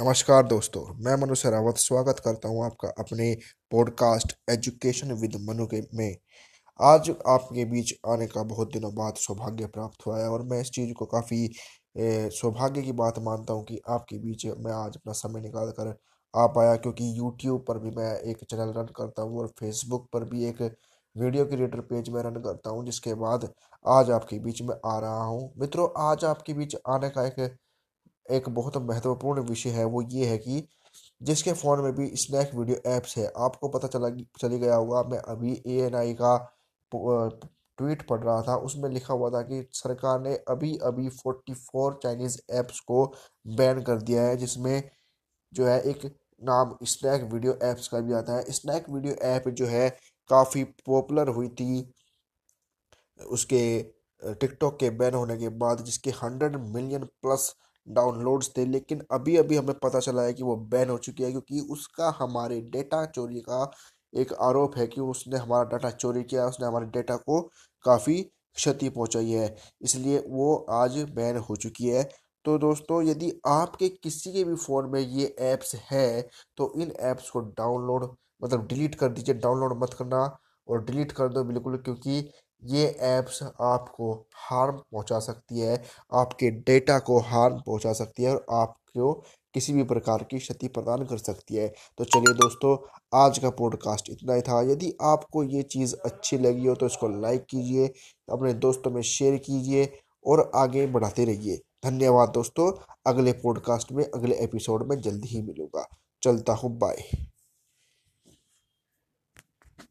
नमस्कार दोस्तों, मैं मनु सरावत स्वागत करता हूँ आपका अपने पॉडकास्ट एजुकेशन विद मनु के में। आज आपके बीच आने का बहुत दिनों बाद सौभाग्य प्राप्त हुआ है और मैं इस चीज़ को काफ़ी सौभाग्य की बात मानता हूँ कि आपके बीच मैं आज अपना समय निकाल कर आ पाया क्योंकि यूट्यूब पर भी मैं एक चैनल रन करता हूँ और फेसबुक पर भी एक वीडियो क्रिएटर पेज में रन करता हूँ, जिसके बाद आज आपके बीच में आ रहा हूँ। मित्रों, आज आपके बीच आने का एक एक बहुत महत्वपूर्ण विषय है, वो ये है कि जिसके फ़ोन में भी स्नैक वीडियो ऐप्स है, आपको पता चला चली गया होगा, मैं अभी ए एन आई का ट्वीट पढ़ रहा था, उसमें लिखा हुआ था कि सरकार ने अभी अभी फोर्टी फोर चाइनीज़ ऐप्स को बैन कर दिया है, जिसमें जो है एक नाम स्नैक वीडियो ऐप्स का भी आता है। स्नैक वीडियो ऐप जो है, काफ़ी पॉपुलर हुई थी, उसके टिकटॉक के बैन होने के बाद, जिसके हंड्रेड मिलियन प्लस डाउनलोड्स थे, लेकिन अभी अभी हमें पता चला है कि वो बैन हो चुकी है, क्योंकि उसका हमारे डेटा चोरी का एक आरोप है कि उसने हमारा डाटा चोरी किया, उसने हमारे डेटा को काफ़ी क्षति पहुंचाई है, इसलिए वो आज बैन हो चुकी है। तो दोस्तों, यदि आपके किसी के भी फ़ोन में ये ऐप्स है तो इन ऐप्स को डाउनलोड मतलब डिलीट कर दीजिए, डाउनलोड मत करना और डिलीट कर दो बिल्कुल, क्योंकि ये ऐप्स आपको हार्म पहुँचा सकती है, आपके डेटा को हार्म पहुँचा सकती है और आपको किसी भी प्रकार की क्षति प्रदान कर सकती है। तो चलिए दोस्तों, आज का पॉडकास्ट इतना ही था। यदि आपको ये चीज़ अच्छी लगी हो तो इसको लाइक कीजिए, अपने दोस्तों में शेयर कीजिए और आगे बढ़ाते रहिए। धन्यवाद दोस्तों, अगले पॉडकास्ट में, अगले एपिसोड में जल्दी ही मिलूँगा। चलता हूँ बाय